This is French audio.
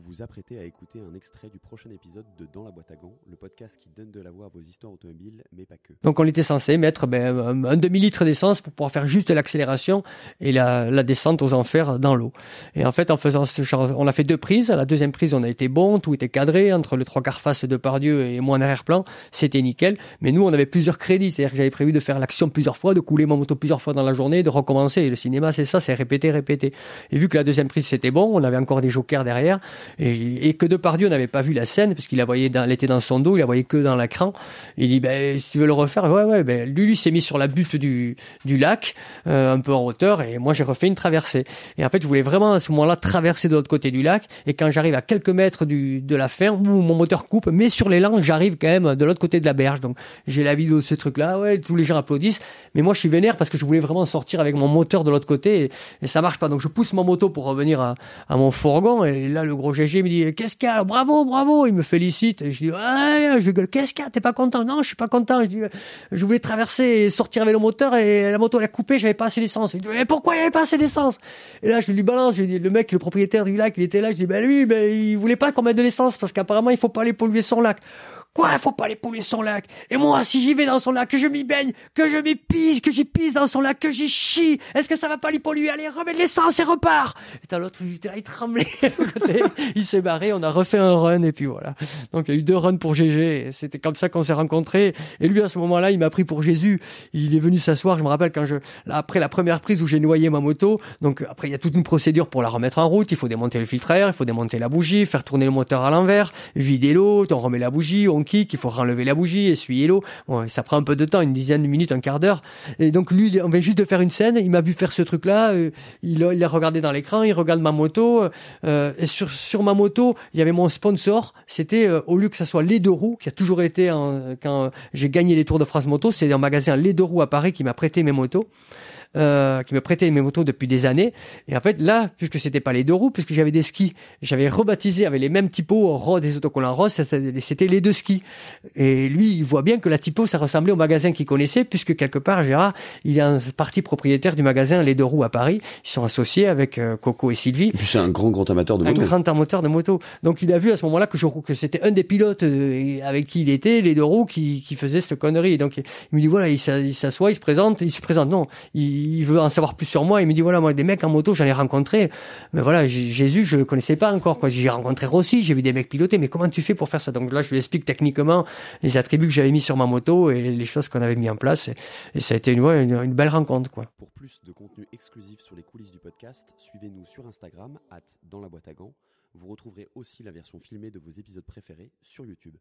vous vous apprêtez à écouter un extrait du prochain épisode de Dans la boîte à gants, le podcast qui donne de la voix à vos histoires automobiles, mais pas que. Donc on était censé mettre ben, un demi-litre d'essence pour pouvoir faire juste l'accélération et la, descente aux enfers dans l'eau. Et en fait, en faisant ce genre, on a fait deux prises. La deuxième prise, on a été bon, tout était cadré entre le trois quarts face de Pardieu et moi en arrière-plan, c'était nickel. Mais nous, on avait plusieurs crédits, c'est-à-dire que j'avais prévu de faire l'action plusieurs fois, de couler ma moto plusieurs fois dans la journée, de recommencer. Et le cinéma, c'est ça, c'est répéter, répéter. Et vu que la deuxième prise c'était bon, on avait encore des jokers derrière, et, et que Depardieu n'avait pas vu la scène parce qu'il la voyait, dans, était dans son dos, il la voyait que dans l'écran. Il dit, ben si tu veux le refaire, ouais ouais, ben lui, lui s'est mis sur la butte du du lac, euh, un peu en hauteur, et moi j'ai refait une traversée. Et en fait, je voulais vraiment à ce moment-là traverser de l'autre côté du lac, et quand j'arrive à quelques mètres du de la fin, mon moteur coupe, mais sur l'élan, j'arrive quand même de l'autre côté de la berge. Donc j'ai la vidéo de ce truc-là, ouais, tous les gens applaudissent, mais moi je suis vénère parce que je voulais vraiment sortir avec mon moteur de l'autre côté, et, et ça marche pas. Donc je pousse ma moto pour revenir à, à mon fourgon, et là le gros GG me dit qu'est-ce qu'il y a, bravo, bravo, il me félicite, et je dis ouais, je gueule, qu'est-ce qu'il y a, t'es pas content? Non, je suis pas content. Je dis je voulais traverser et sortir avec le moteur, et la moto elle a coupé, j'avais pas assez d'essence. Il dit mais pourquoi il y avait pas assez d'essence? Et là je lui balance, je dis le mec, le propriétaire du lac, il était là, je dis ben lui, ben il voulait pas qu'on mette de l'essence parce qu'apparemment il faut pas aller polluer son lac. Quoi, faut pas aller polluer son lac. Et moi, si j'y vais dans son lac, que je m'y baigne, que je m'y pisse, que j'y pisse dans son lac, que j'y chie, est-ce que ça va pas lui polluer? Allez, remets de l'essence et repars. Et t'as l'autre, il était là, il tremblait. il s'est barré, on a refait un run et puis voilà. Donc il y a eu deux runs pour GG. C'était comme ça qu'on s'est rencontrés. Et lui, à ce moment-là, il m'a pris pour Jésus. Il est venu s'asseoir. Je me rappelle quand je, là, après la première prise où j'ai noyé ma moto. Donc après, il y a toute une procédure pour la remettre en route. Il faut démonter le filtre à air, il faut démonter la bougie, faire tourner le moteur à l'envers, vider l'eau, on remet la bougie, kick, il faut renlever la bougie, essuyer l'eau. Bon, ça prend un peu de temps, une dizaine de minutes, un quart d'heure. Et donc lui, on vient juste de faire une scène. Il m'a vu faire ce truc-là. euh, il, a, regardé dans l'écran, il regarde ma moto. euh, et sur, sur ma moto, il y avait mon sponsor. C'était euh, au lieu que ça soit les deux roues, qui a toujours été en- quand j'ai gagné les Tours de France moto, c'est un magasin les deux roues à Paris qui m'a prêté mes motos. euh, qui me prêtait mes motos depuis des années. Et en fait, là, puisque c'était pas les deux roues, puisque j'avais des skis, j'avais rebaptisé avec les mêmes typos ro- des autocollants ça- c'était les deux skis. Et lui, il voit bien que la typo, ça ressemblait au magasin qu'il connaissait, puisque quelque part, Gérard, il est un partie propriétaire du magasin Les Deux Roues à Paris. Ils sont associés avec euh, Coco et Sylvie Et puis c'est un grand, grand amateur de un moto. grand moteur de moto. Donc il a vu à ce moment-là que je que c'était un des pilotes euh, avec qui il était, les deux roues, qui, qui faisait cette connerie. Donc il me dit voilà, il s'a- il s'assoit, il se présente, il se présente. Non, il, il veut en savoir plus sur moi. Il me dit voilà, moi des mecs en moto, j'en ai rencontré. Mais voilà, J- Jésus, je le connaissais pas encore. quoi. J'ai rencontré Rossi, j'ai vu des mecs piloter. Mais comment tu fais pour faire ça? Donc là, je lui explique techniquement les attributs que j'avais mis sur ma moto et les choses qu'on avait mis en place. Et, ça a été une, belle rencontre, quoi. Pour plus de contenu exclusif sur les coulisses du podcast, suivez-nous sur Instagram, dans la boîte à gants. Vous retrouverez aussi la version filmée de vos épisodes préférés sur YouTube.